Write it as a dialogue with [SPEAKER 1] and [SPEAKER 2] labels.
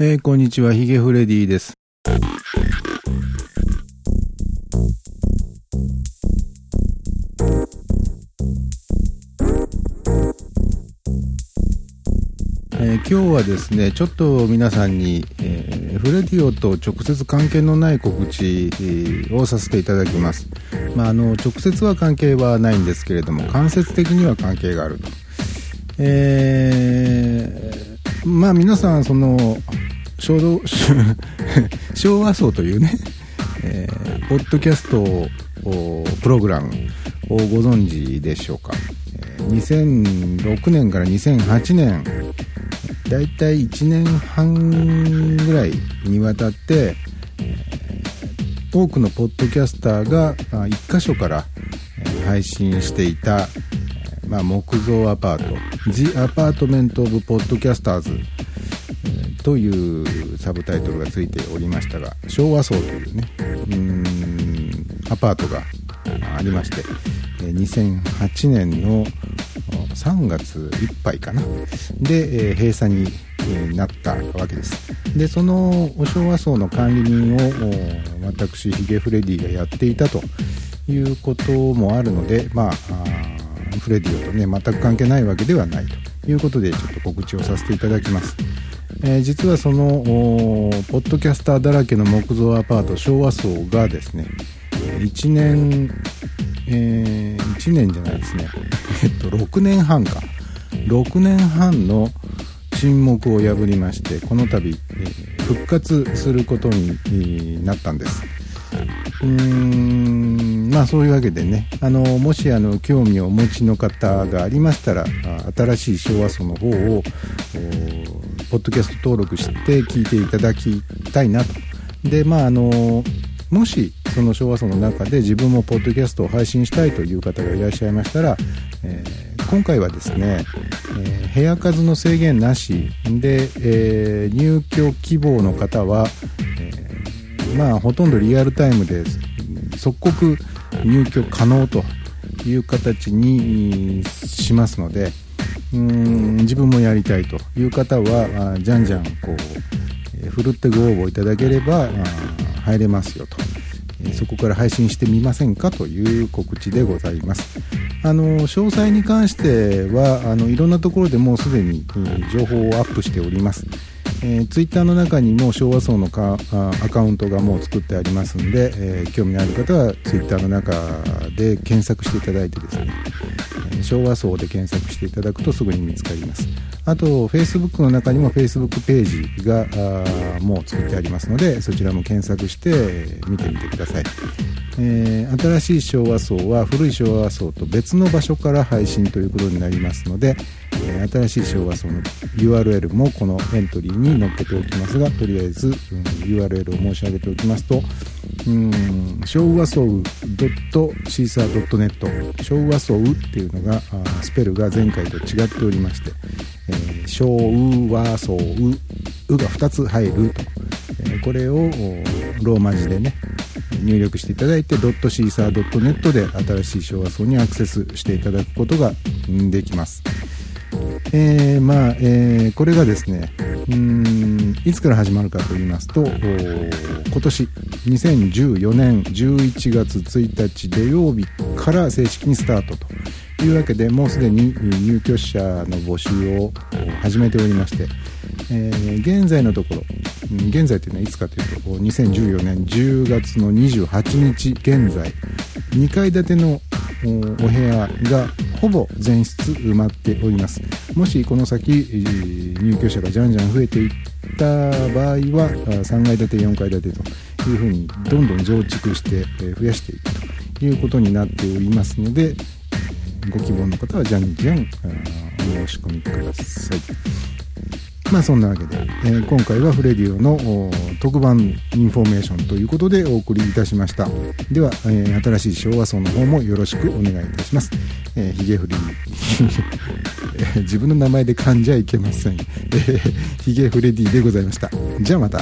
[SPEAKER 1] えー、こんにちは、ヒゲフレディです。えー、今日はですね、ちょっと皆さんに、えー、フレディオと直接関係のない告知、をさせていただきます。まあ、あの、直接は関係はないんですけれども、間接的には関係があると。えー、まあ皆さん、その、昭昭 和層というね、えー、ポッドキャストをプログラムをご存知でしょうか。2006年から2008年、だいたい1年半ぐらいにわたって、多くのポッドキャスターが1箇所から配信していた、まあ、木造アパート The Apartment of Podcasters というサブタイトルがついておりましたが昭和層というねうんアパートがありまして2008年の3月いっぱいかな。で、え閉鎖になったわけです。でその昭和層の管理人を私ヒゲフレディがやっていたということもあるのでまあフレディオとね全く関係ないわけではないということでちょっと告知をさせていただきます。えー、実はそのポッドキャスターだらけの木造アパート昭和層がですね1年、えー、1年じゃないですね。えっと6年半か。6年半の沈黙を破りましてこの度、復活することになったんです。うーんまあそういうわけでねあのもしあの興味をお持ちの方がありましたら新しい昭和層の方をポッドキャスト登録して聞いていただきたいなと。で、まあ、あの、もし、その昭和層の中で自分もポッドキャストを配信したいという方がいらっしゃいましたら、えー、今回はですね、えー、部屋数の制限なしで、えー、入居希望の方は、えまあ、ほとんどリアルタイムで即刻入居可能という形にしますので、うん自分もやりたいと。いう方はじゃんじゃんこう、えー、ふるってご応募いただければ入れますよと、えー、そこから配信してみませんかという告知でございます。あの詳細に関してはあのいろんなところでもうすでに、えー、情報をアップしております。えー、ツイッターの中にも昭和層のかアカウントがもう作ってありますんで、えー、興味のある方はツイッターの中で検索していただいてですね、昭和層で検索していただくとすぐに見つかります。あと Facebook の中にも Facebook ページがもう作ってありますのでそちらも検索して見てみてください。えー、新しい昭和層は古い昭和層と別の場所から配信ということになりますので、えー、新しい昭和層の URL もこのエントリーに載っけておきますがとりあえず、うん、URL を申し上げておきますとうん。昭和層 .caesar.net 昭和層っていうのがスペルが前回と違っておりまして、え、昭和層うが2つ入ると、え、これをローマ字でね入力していただいて .caesar.net で新しい昭和層にアクセスしていただくことができます。えー、まあ、えー、これがですね、うんいつから始まるかと言いますと、今年2014年11月1日土曜日から正式にスタートというわけでもうすでに入居者の募集を始めておりまして、えー、現在のところ現在というのはいつかというと2014年10月の28日現在2階建てのお部屋がほぼ全室埋まっております。もしこの先入居者がじゃんじゃん増えていった場合は3階建て4階建てというふうにどんどん増築して増やしていくということになっておりますのでご希望の方はじゃんじゃんお申し込みください。まあそんなわけで、えー、今回はフレディオの特番インフォメーションということでお送りいたしました。では、えー、新しい昭和層の方もよろしくお願いいたします、えー、ヒゲフリ ー自分の名前で噛んじゃいけません、えー、ヒゲフレディでございました。じゃあまた。